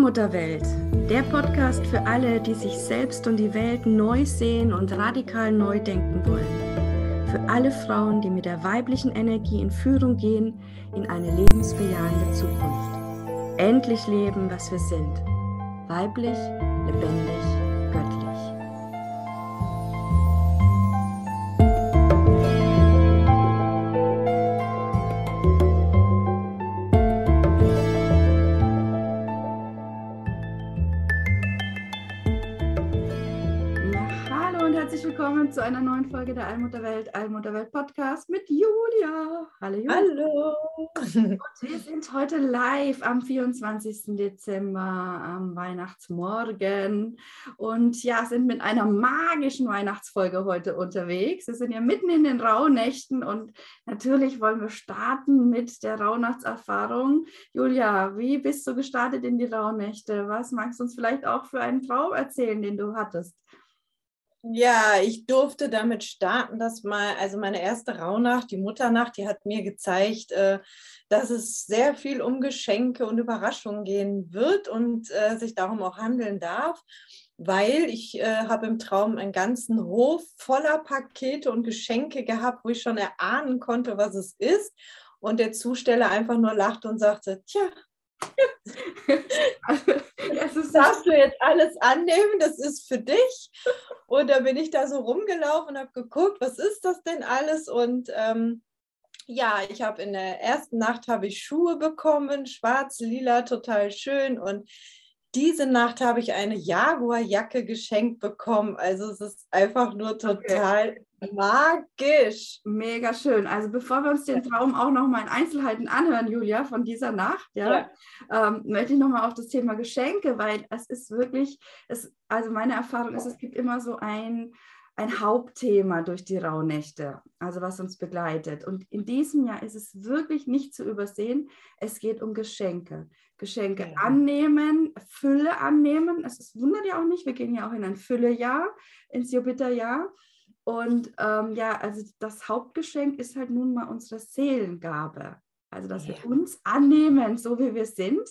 Allmutterwelt, der Podcast für alle, die sich selbst und die Welt neu sehen und radikal neu denken wollen. Für alle Frauen, die mit der weiblichen Energie in Führung gehen in eine lebensbejahende Zukunft. Endlich leben, was wir sind. Weiblich, lebendig, göttlich. Willkommen zu einer neuen Folge der Allmutterwelt, Allmutterwelt Podcast mit Julia. Hallo Julia. Hallo. Und wir sind heute live am 24. Dezember, am Weihnachtsmorgen. Und ja, sind mit einer magischen Weihnachtsfolge heute unterwegs. Wir sind ja mitten in den Rauhnächten und natürlich wollen wir starten mit der Rauhnachtserfahrung. Julia, wie bist du gestartet in die Rauhnächte? Was magst du uns vielleicht auch für einen Traum erzählen, den du hattest? Ja, ich durfte damit starten, dass mal, also meine erste Rauhnacht, die Mutternacht, die hat mir gezeigt, äh, dass es sehr viel um Geschenke und Überraschungen gehen wird und äh, sich darum auch handeln darf, weil ich äh, habe im Traum einen ganzen Hof voller Pakete und Geschenke gehabt, wo ich schon erahnen konnte, was es ist. Und der Zusteller einfach nur lachte und sagte, tja, das darfst du jetzt alles annehmen, das ist für dich. Und da bin ich da so rumgelaufen und habe geguckt, was ist das denn alles? Und ähm, ja, ich habe in der ersten Nacht habe ich Schuhe bekommen, schwarz, lila, total schön. Und diese Nacht habe ich eine Jaguar-Jacke geschenkt bekommen. Also es ist einfach nur total okay. magisch. Mega schön. Also bevor wir uns den Traum auch noch mal in Einzelheiten anhören, Julia, von dieser Nacht, ja, ja. Ähm, möchte ich noch mal auf das Thema Geschenke, weil es ist wirklich, es, also meine Erfahrung ist, es gibt immer so ein ein Hauptthema durch die Rauhnächte, also was uns begleitet. Und in diesem Jahr ist es wirklich nicht zu übersehen. Es geht um Geschenke. Geschenke ja. annehmen, Fülle annehmen. Es ist, wundert ja auch nicht, wir gehen ja auch in ein Füllejahr, ins Jupiterjahr. Und ähm, ja, also das Hauptgeschenk ist halt nun mal unsere Seelengabe. Also, dass ja. wir uns annehmen, so wie wir sind.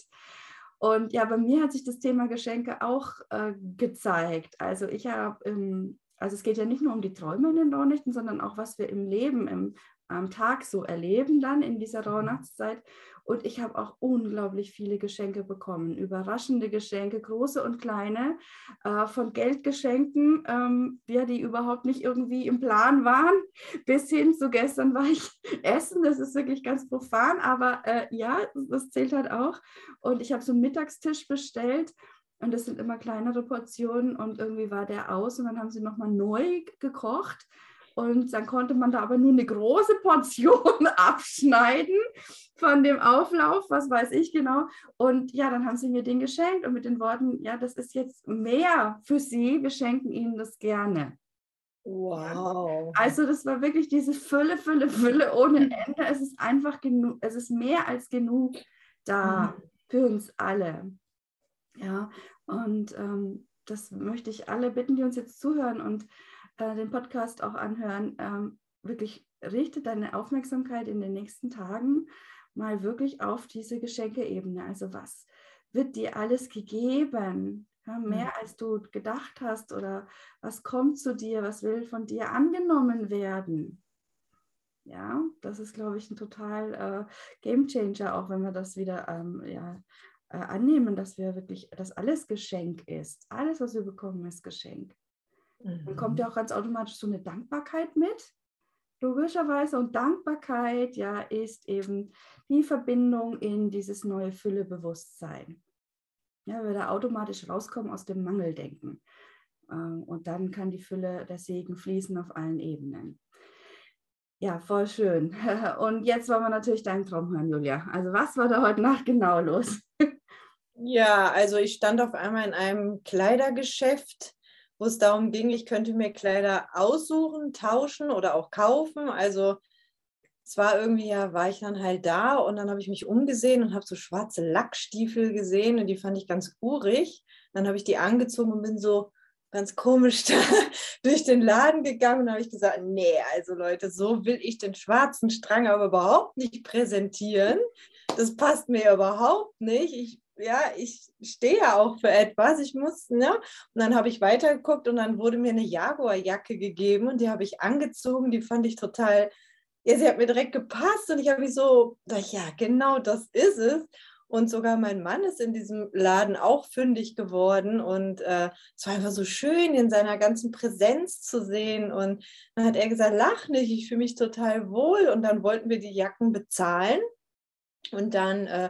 Und ja, bei mir hat sich das Thema Geschenke auch äh, gezeigt. Also ich habe ähm, also es geht ja nicht nur um die Träume in den Rauhnächten, sondern auch, was wir im Leben, im, am Tag so erleben dann in dieser mhm. Rauhnachtszeit. Und ich habe auch unglaublich viele Geschenke bekommen, überraschende Geschenke, große und kleine, äh, von Geldgeschenken, ähm, ja, die überhaupt nicht irgendwie im Plan waren, bis hin zu gestern war ich essen. Das ist wirklich ganz profan, aber äh, ja, das zählt halt auch. Und ich habe so einen Mittagstisch bestellt und das sind immer kleinere Portionen und irgendwie war der aus und dann haben sie nochmal neu gekocht. Und dann konnte man da aber nur eine große Portion abschneiden von dem Auflauf, was weiß ich genau. Und ja, dann haben sie mir den geschenkt und mit den Worten, ja, das ist jetzt mehr für Sie, wir schenken Ihnen das gerne. Wow. Also das war wirklich diese Fülle, Fülle, Fülle ohne Ende. Es ist einfach genug, es ist mehr als genug da mhm. für uns alle. Ja, und ähm, das möchte ich alle bitten, die uns jetzt zuhören und äh, den Podcast auch anhören. Ähm, wirklich richte deine Aufmerksamkeit in den nächsten Tagen mal wirklich auf diese Geschenkeebene. Also was wird dir alles gegeben? Ja, mehr mhm. als du gedacht hast oder was kommt zu dir, was will von dir angenommen werden? Ja, das ist, glaube ich, ein total äh, Game Changer, auch wenn wir das wieder ähm, ja, äh, annehmen, dass wir wirklich, dass alles Geschenk ist. Alles, was wir bekommen, ist Geschenk. Mhm. Dann kommt ja auch ganz automatisch so eine Dankbarkeit mit. Logischerweise. Und Dankbarkeit, ja, ist eben die Verbindung in dieses neue Füllebewusstsein. Ja, wir da automatisch rauskommen aus dem Mangeldenken. Ähm, und dann kann die Fülle, der Segen fließen auf allen Ebenen. Ja, voll schön. Und jetzt wollen wir natürlich deinen Traum hören, Julia. Also was war da heute Nacht genau los? Ja, also ich stand auf einmal in einem Kleidergeschäft, wo es darum ging, ich könnte mir Kleider aussuchen, tauschen oder auch kaufen. Also es war irgendwie, ja, war ich dann halt da und dann habe ich mich umgesehen und habe so schwarze Lackstiefel gesehen und die fand ich ganz urig. Dann habe ich die angezogen und bin so ganz komisch da durch den Laden gegangen und habe ich gesagt, nee, also Leute, so will ich den schwarzen Strang aber überhaupt nicht präsentieren. Das passt mir überhaupt nicht. Ich ja, ich stehe ja auch für etwas. Ich muss, ne? Und dann habe ich weitergeguckt und dann wurde mir eine Jaguar-Jacke gegeben und die habe ich angezogen. Die fand ich total, ja, sie hat mir direkt gepasst und ich habe mich so, ja, genau das ist es. Und sogar mein Mann ist in diesem Laden auch fündig geworden. Und äh, es war einfach so schön, in seiner ganzen Präsenz zu sehen. Und dann hat er gesagt, lach nicht, ich fühle mich total wohl. Und dann wollten wir die Jacken bezahlen. Und dann äh,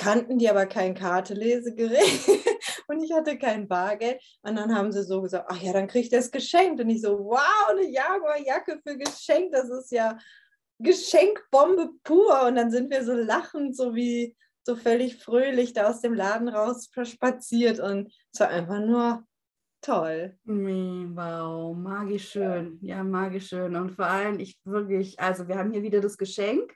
kannten die aber kein Kartelesegerät und ich hatte kein Bargeld. Und dann haben sie so gesagt, ach ja, dann kriegt er es geschenkt. Und ich so, wow, eine Jaguar-Jacke für geschenkt, das ist ja Geschenkbombe pur. Und dann sind wir so lachend, so wie so völlig fröhlich da aus dem Laden raus spaziert und es war einfach nur toll. Wow, magisch schön. Ja, magisch schön. Und vor allem, ich wirklich, also wir haben hier wieder das Geschenk,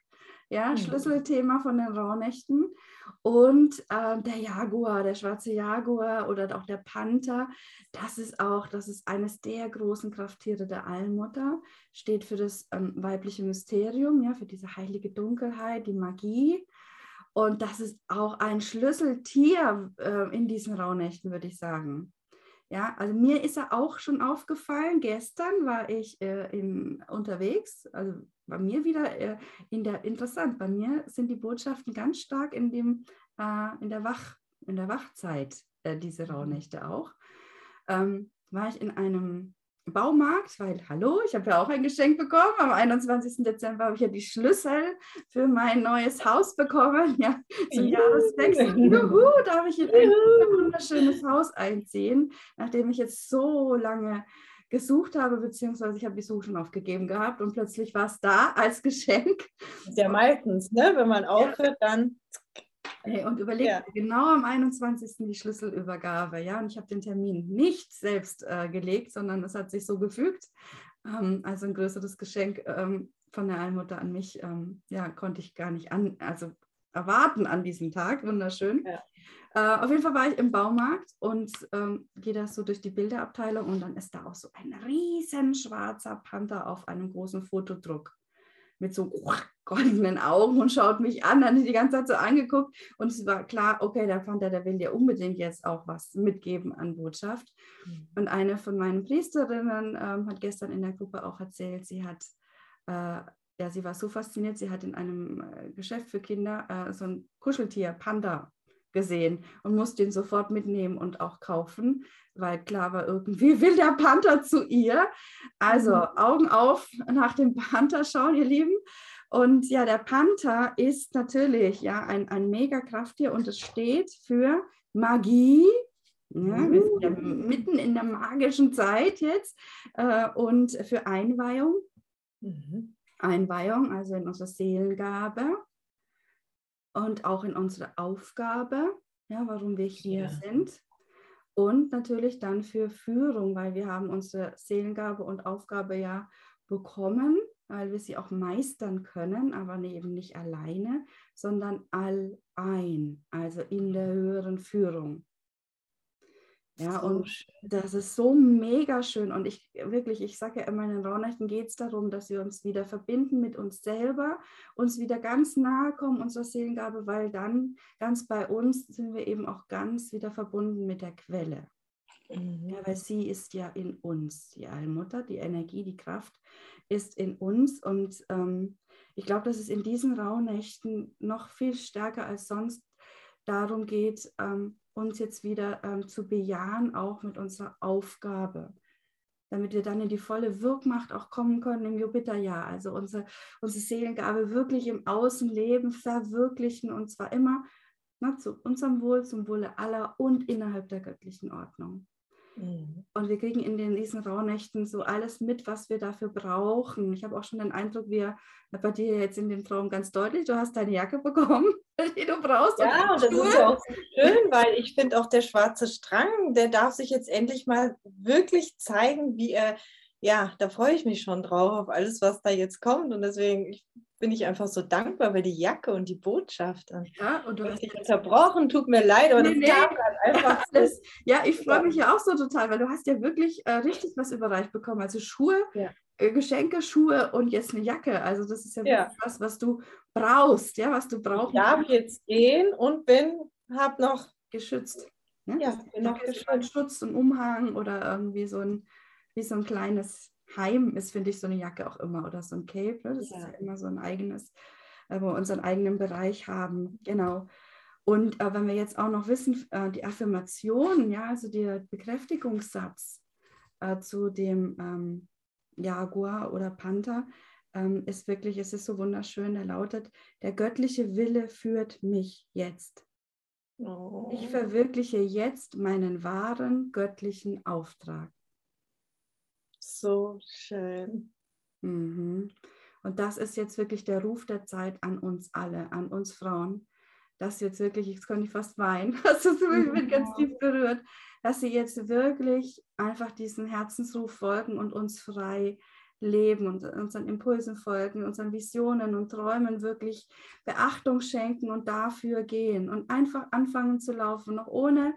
ja, mhm. Schlüsselthema von den Rauhnächten. Und äh, der Jaguar, der schwarze Jaguar oder auch der Panther, das ist auch, das ist eines der großen Krafttiere der Allmutter, steht für das ähm, weibliche Mysterium, ja, für diese heilige Dunkelheit, die Magie. Und das ist auch ein Schlüsseltier äh, in diesen Rauhnächten, würde ich sagen. Ja, also mir ist er auch schon aufgefallen. Gestern war ich äh, im, unterwegs, also bei mir wieder äh, in der interessant. Bei mir sind die Botschaften ganz stark in dem äh, in der Wach in der Wachzeit äh, diese Rauhnächte auch. Ähm, war ich in einem Baumarkt, weil, hallo, ich habe ja auch ein Geschenk bekommen. Am 21. Dezember habe ich ja die Schlüssel für mein neues Haus bekommen, ja, zum. Jahreswechsel. Juhu, darf ich in ein wunderschönes Haus einziehen, nachdem ich jetzt so lange gesucht habe, beziehungsweise ich habe die Suche schon aufgegeben gehabt und plötzlich war es da als Geschenk. Ja, meistens, ne? wenn man aufhört, dann Hey, und überlegt ja. genau am 21. die Schlüsselübergabe. Ja, und ich habe den Termin nicht selbst äh, gelegt, sondern es hat sich so gefügt. Ähm, also ein größeres Geschenk ähm, von der Allmutter an mich, ähm, ja, konnte ich gar nicht an, also erwarten an diesem Tag. Wunderschön. Ja. Äh, auf jeden Fall war ich im Baumarkt und ähm, gehe da so durch die Bilderabteilung und dann ist da auch so ein riesen schwarzer Panther auf einem großen Fotodruck mit so goldenen Augen und schaut mich an, dann die ganze Zeit so angeguckt und es war klar, okay, der Panther, der will dir unbedingt jetzt auch was mitgeben an Botschaft. Mhm. Und eine von meinen Priesterinnen ähm, hat gestern in der Gruppe auch erzählt, sie hat, äh, ja, sie war so fasziniert, sie hat in einem äh, Geschäft für Kinder äh, so ein Kuscheltier, Panda, gesehen und musste ihn sofort mitnehmen und auch kaufen, weil klar war, irgendwie will der Panther zu ihr. Also mhm. Augen auf nach dem Panther schauen, ihr Lieben. Und ja, der Panther ist natürlich ja ein, ein Mega-Krafttier und es steht für Magie. Ja, wir sind ja uh. mitten in der magischen Zeit jetzt äh, und für Einweihung. Mhm. Einweihung, also in unserer Seelengabe und auch in unsere Aufgabe, ja, warum wir hier ja. sind. Und natürlich dann für Führung, weil wir haben unsere Seelengabe und Aufgabe ja bekommen, weil wir sie auch meistern können, aber eben nicht alleine, sondern allein, also in der höheren Führung. Ja, so und schön. das ist so mega schön. Und ich wirklich, ich sage ja immer, in den Raunächten geht es darum, dass wir uns wieder verbinden mit uns selber, uns wieder ganz nahe kommen, unserer Seelengabe, weil dann ganz bei uns sind wir eben auch ganz wieder verbunden mit der Quelle. Mhm. Ja, weil sie ist ja in uns, die Allmutter, die Energie, die Kraft ist in uns. Und ähm, ich glaube, dass es in diesen Rauhnächten noch viel stärker als sonst darum geht, ähm, uns jetzt wieder ähm, zu bejahen, auch mit unserer Aufgabe, damit wir dann in die volle Wirkmacht auch kommen können im Jupiterjahr. Also unsere, unsere Seelengabe wirklich im Außenleben verwirklichen und zwar immer na, zu unserem Wohl, zum Wohle aller und innerhalb der göttlichen Ordnung. Mhm. Und wir kriegen in den, diesen Rauhnächten so alles mit, was wir dafür brauchen. Ich habe auch schon den Eindruck, wir bei dir jetzt in dem Traum ganz deutlich, du hast deine Jacke bekommen, die du brauchst. Ja, und das Schuhe. ist ja auch so schön, weil ich finde auch der schwarze Strang, der darf sich jetzt endlich mal wirklich zeigen, wie er, ja, da freue ich mich schon drauf, auf alles, was da jetzt kommt. Und deswegen, ich bin ich einfach so dankbar, weil die Jacke und die Botschaft. Ja, und du hast dich unterbrochen, tut mir leid, aber nee, das nee. dann einfach. Das, ja, ich freue mich ja auch so total, weil du hast ja wirklich äh, richtig was überreicht bekommen. Also Schuhe, ja. äh, Geschenke, Schuhe und jetzt eine Jacke. Also das ist ja, ja. was, was du brauchst, ja, was du brauchst. Ich darf jetzt gehen und bin habe noch geschützt. Ne? Ja, bin noch geschützt. Schutz und Umhang oder irgendwie so ein, wie so ein kleines Heim ist, finde ich, so eine Jacke auch immer oder so ein Cape. Ne? Das ja. ist ja immer so ein eigenes, äh, wo wir unseren eigenen Bereich haben. Genau. Und äh, wenn wir jetzt auch noch wissen, äh, die Affirmation, ja, also der Bekräftigungssatz äh, zu dem ähm, Jaguar oder Panther, ähm, ist wirklich, es ist so wunderschön, der lautet, der göttliche Wille führt mich jetzt. Oh. Ich verwirkliche jetzt meinen wahren göttlichen Auftrag. So schön. Mhm. Und das ist jetzt wirklich der Ruf der Zeit an uns alle, an uns Frauen, dass jetzt wirklich, jetzt kann ich fast weinen, das ist mich ganz tief berührt, dass sie jetzt wirklich einfach diesen Herzensruf folgen und uns frei leben und unseren Impulsen folgen, unseren Visionen und Träumen wirklich Beachtung schenken und dafür gehen und einfach anfangen zu laufen, noch ohne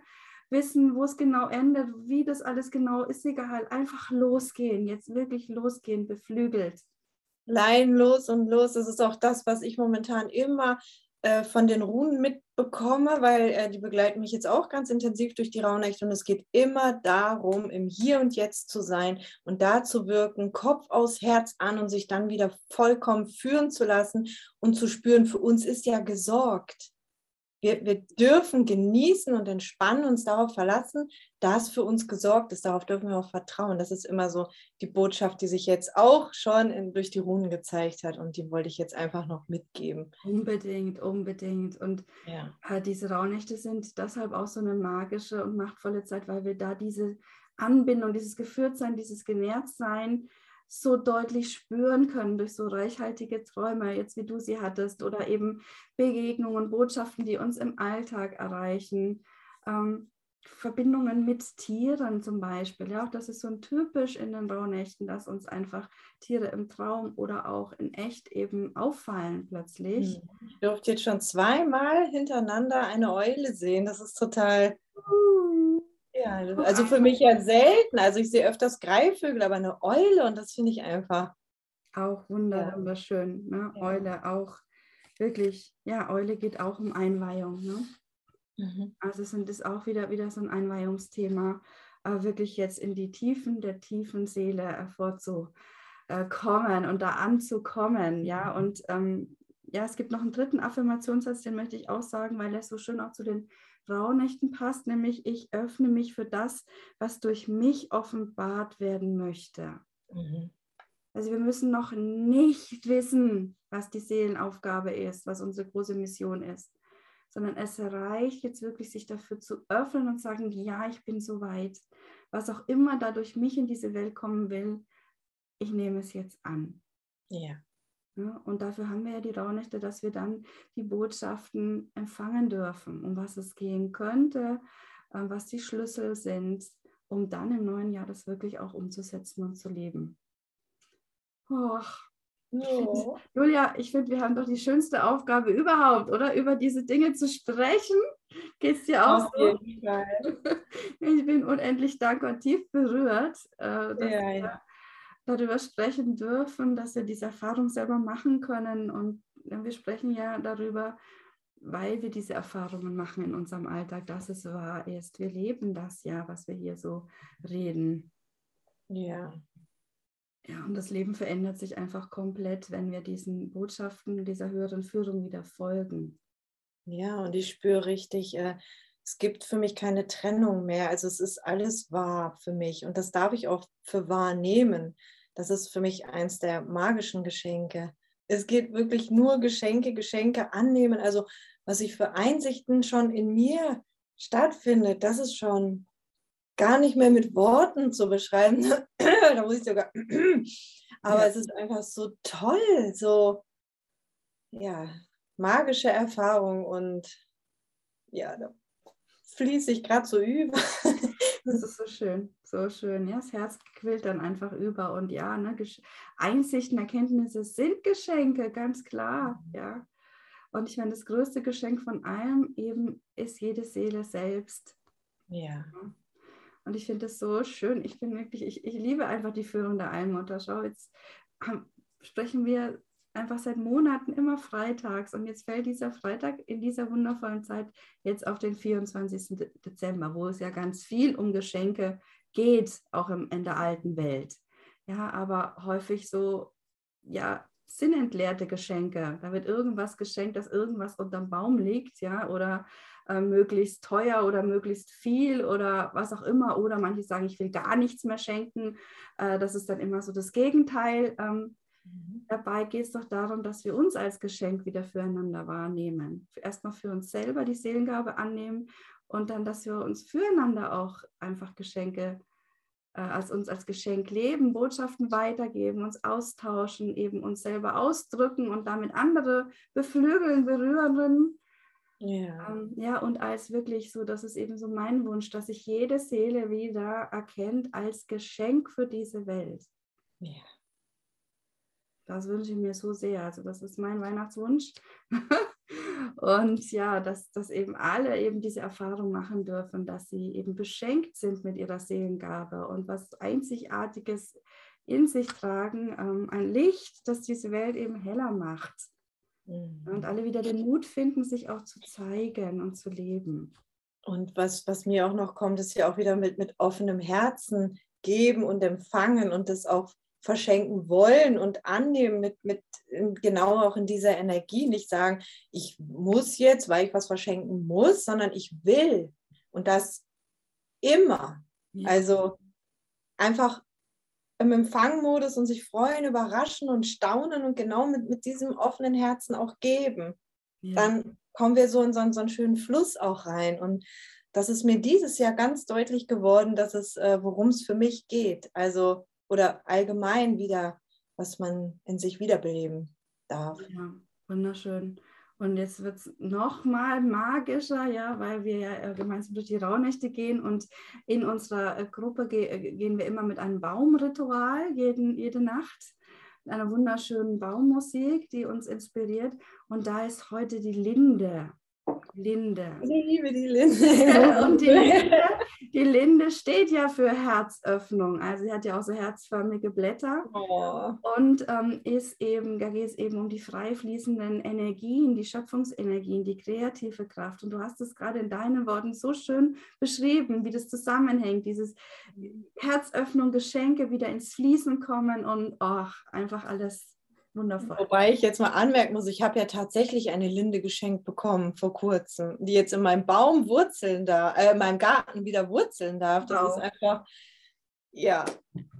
wissen, wo es genau endet, wie das alles genau ist, egal, einfach losgehen, jetzt wirklich losgehen, beflügelt. Lein los und los, das ist auch das, was ich momentan immer äh, von den Runen mitbekomme, weil äh, die begleiten mich jetzt auch ganz intensiv durch die Rauhnächte und es geht immer darum, im Hier und Jetzt zu sein und da zu wirken, Kopf aus Herz an und sich dann wieder vollkommen führen zu lassen und zu spüren, für uns ist ja gesorgt wir, wir dürfen genießen und entspannen, uns darauf verlassen, dass für uns gesorgt ist. Darauf dürfen wir auch vertrauen. Das ist immer so die Botschaft, die sich jetzt auch schon in, durch die Runen gezeigt hat und die wollte ich jetzt einfach noch mitgeben. Unbedingt, unbedingt. Und ja. äh, diese Rauhnächte sind deshalb auch so eine magische und machtvolle Zeit, weil wir da diese Anbindung, dieses Geführtsein, dieses Genährtsein, so deutlich spüren können durch so reichhaltige Träume, jetzt wie du sie hattest, oder eben Begegnungen, Botschaften, die uns im Alltag erreichen. Ähm, Verbindungen mit Tieren zum Beispiel. Ja, auch das ist so ein typisch in den Rauhnächten, dass uns einfach Tiere im Traum oder auch in echt eben auffallen plötzlich. Hm. Ich durfte jetzt schon zweimal hintereinander eine Eule sehen. Das ist total uh. Ja, also für mich ja selten. Also ich sehe öfters Greifvögel, aber eine Eule und das finde ich einfach. Auch wunderschön. Ne? Ja. Eule auch wirklich, ja, Eule geht auch um Einweihung. Ne? Mhm. Also es auch wieder, wieder so ein Einweihungsthema, äh, wirklich jetzt in die Tiefen der tiefen Seele hervorzukommen und da anzukommen. Ja, mhm. und ähm, ja, es gibt noch einen dritten Affirmationssatz, den möchte ich auch sagen, weil er so schön auch zu den Rauhnächten passt, nämlich ich öffne mich für das, was durch mich offenbart werden möchte. Mhm. Also wir müssen noch nicht wissen, was die Seelenaufgabe ist, was unsere große Mission ist, sondern es reicht jetzt wirklich, sich dafür zu öffnen und sagen, ja, ich bin soweit. Was auch immer da durch mich in diese Welt kommen will, ich nehme es jetzt an. Ja. Ja, und dafür haben wir ja die Rauhnächte, dass wir dann die Botschaften empfangen dürfen, um was es gehen könnte, äh, was die Schlüssel sind, um dann im neuen Jahr das wirklich auch umzusetzen und zu leben. Oh. Oh. Julia, ich finde, wir haben doch die schönste Aufgabe überhaupt, oder? Über diese Dinge zu sprechen. Geht es dir auch so? Ich bin unendlich dankbar und tief berührt, äh, dass ja, ja darüber sprechen dürfen, dass wir diese Erfahrung selber machen können. Und wir sprechen ja darüber, weil wir diese Erfahrungen machen in unserem Alltag, dass es wahr ist. Wir leben das ja, was wir hier so reden. Ja. Ja, und das Leben verändert sich einfach komplett, wenn wir diesen Botschaften, dieser höheren Führung wieder folgen. Ja, und ich spüre richtig, äh, es gibt für mich keine Trennung mehr. Also es ist alles wahr für mich und das darf ich auch für wahr nehmen. Das ist für mich eins der magischen Geschenke. Es geht wirklich nur Geschenke, Geschenke annehmen. Also was ich für Einsichten schon in mir stattfindet, das ist schon gar nicht mehr mit Worten zu beschreiben. da muss ich sogar. Aber ja. es ist einfach so toll, so ja, magische Erfahrung und ja, da fließe ich gerade so über. Das ist so schön, so schön. Ja, das Herz quillt dann einfach über. Und ja, ne, Einsichten, Erkenntnisse sind Geschenke, ganz klar. Ja. Und ich meine, das größte Geschenk von allem eben ist jede Seele selbst. Ja. Und ich finde das so schön. Ich bin wirklich, ich, ich liebe einfach die Führung der Allmutter. Schau, jetzt haben, sprechen wir einfach seit Monaten immer freitags. Und jetzt fällt dieser Freitag in dieser wundervollen Zeit jetzt auf den 24. Dezember, wo es ja ganz viel um Geschenke geht, auch im, in der alten Welt. Ja, aber häufig so, ja, sinnentleerte Geschenke. Da wird irgendwas geschenkt, dass irgendwas unterm Baum liegt, ja, oder äh, möglichst teuer oder möglichst viel oder was auch immer. Oder manche sagen, ich will gar nichts mehr schenken. Äh, das ist dann immer so das Gegenteil. Ähm, mhm. Dabei geht es doch darum, dass wir uns als Geschenk wieder füreinander wahrnehmen. Erstmal für uns selber die Seelengabe annehmen und dann, dass wir uns füreinander auch einfach Geschenke äh, als uns als Geschenk leben, Botschaften weitergeben, uns austauschen, eben uns selber ausdrücken und damit andere beflügeln, berühren. Ja. Ähm, ja, und als wirklich so, das ist eben so mein Wunsch, dass sich jede Seele wieder erkennt als Geschenk für diese Welt. Ja. Das wünsche ich mir so sehr. Also das ist mein Weihnachtswunsch. Und ja, dass, dass eben alle eben diese Erfahrung machen dürfen, dass sie eben beschenkt sind mit ihrer Seelengabe und was Einzigartiges in sich tragen, ähm, ein Licht, das diese Welt eben heller macht. Mhm. Und alle wieder den Mut finden, sich auch zu zeigen und zu leben. Und was, was mir auch noch kommt, ist ja auch wieder mit, mit offenem Herzen geben und empfangen und das auch verschenken wollen und annehmen mit, mit genau auch in dieser Energie. Nicht sagen, ich muss jetzt, weil ich was verschenken muss, sondern ich will. Und das immer. Ja. Also einfach im Empfangmodus und sich freuen, überraschen und staunen und genau mit, mit diesem offenen Herzen auch geben. Ja. Dann kommen wir so in so, so einen schönen Fluss auch rein. Und das ist mir dieses Jahr ganz deutlich geworden, dass es, äh, worum es für mich geht. Also oder allgemein wieder, was man in sich wiederbeleben darf. Ja, wunderschön. Und jetzt wird es nochmal magischer, ja, weil wir ja äh, gemeinsam durch die Rauhnächte gehen und in unserer äh, Gruppe ge äh, gehen wir immer mit einem Baumritual jeden, jede Nacht, mit einer wunderschönen Baummusik, die uns inspiriert. Und da ist heute die Linde Linde. Ich liebe die Linde. Und die Linde, die Linde steht ja für Herzöffnung. Also sie hat ja auch so herzförmige Blätter. Oh. Und ähm, ist eben, da geht es eben um die frei fließenden Energien, die Schöpfungsenergien, die kreative Kraft. Und du hast es gerade in deinen Worten so schön beschrieben, wie das zusammenhängt. Dieses Herzöffnung, Geschenke wieder ins Fließen kommen und oh, einfach alles Wundervoll. Wobei ich jetzt mal anmerken muss, ich habe ja tatsächlich eine Linde geschenkt bekommen vor kurzem, die jetzt in meinem Baum wurzeln da, äh, in meinem Garten wieder wurzeln darf. Das wow. ist einfach, ja.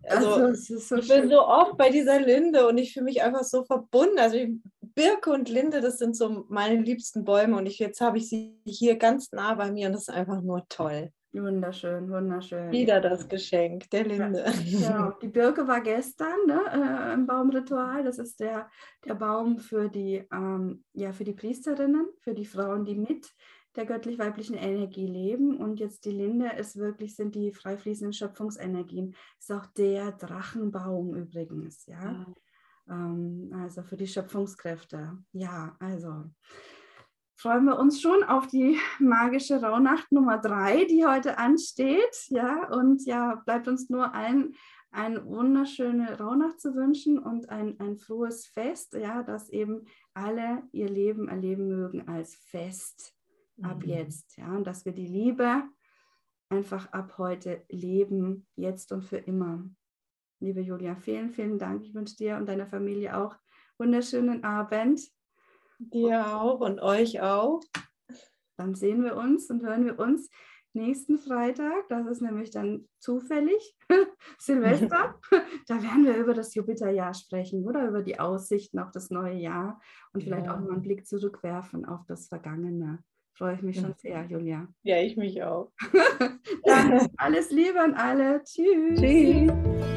Also, also so ich schön. bin so oft bei dieser Linde und ich fühle mich einfach so verbunden. Also ich, Birke und Linde, das sind so meine liebsten Bäume und ich, jetzt habe ich sie hier ganz nah bei mir und das ist einfach nur toll. Wunderschön, wunderschön. Wieder das Geschenk der Linde. Ja, genau. Die Birke war gestern ne, äh, im Baumritual. Das ist der, der Baum für die, ähm, ja, für die Priesterinnen, für die Frauen, die mit der göttlich-weiblichen Energie leben. Und jetzt die Linde ist wirklich, sind die frei fließenden Schöpfungsenergien. Ist auch der Drachenbaum übrigens, ja. ja. Ähm, also für die Schöpfungskräfte. Ja, also freuen wir uns schon auf die magische Rauhnacht Nummer drei, die heute ansteht. Ja, und ja, bleibt uns nur ein, eine wunderschöne Rauhnacht zu wünschen und ein, ein frohes Fest, ja, dass eben alle ihr Leben erleben mögen als Fest ab mhm. jetzt. Ja, und dass wir die Liebe einfach ab heute leben, jetzt und für immer. Liebe Julia, vielen, vielen Dank. Ich wünsche dir und deiner Familie auch wunderschönen Abend. Dir auch und euch auch. Dann sehen wir uns und hören wir uns nächsten Freitag. Das ist nämlich dann zufällig Silvester. da werden wir über das Jupiterjahr sprechen oder über die Aussichten auf das neue Jahr und vielleicht ja. auch mal einen Blick zurückwerfen auf das Vergangene. Freue ich mich schon sehr, Julia. Ja, ich mich auch. alles Liebe an alle. Tschüss. Tschüss.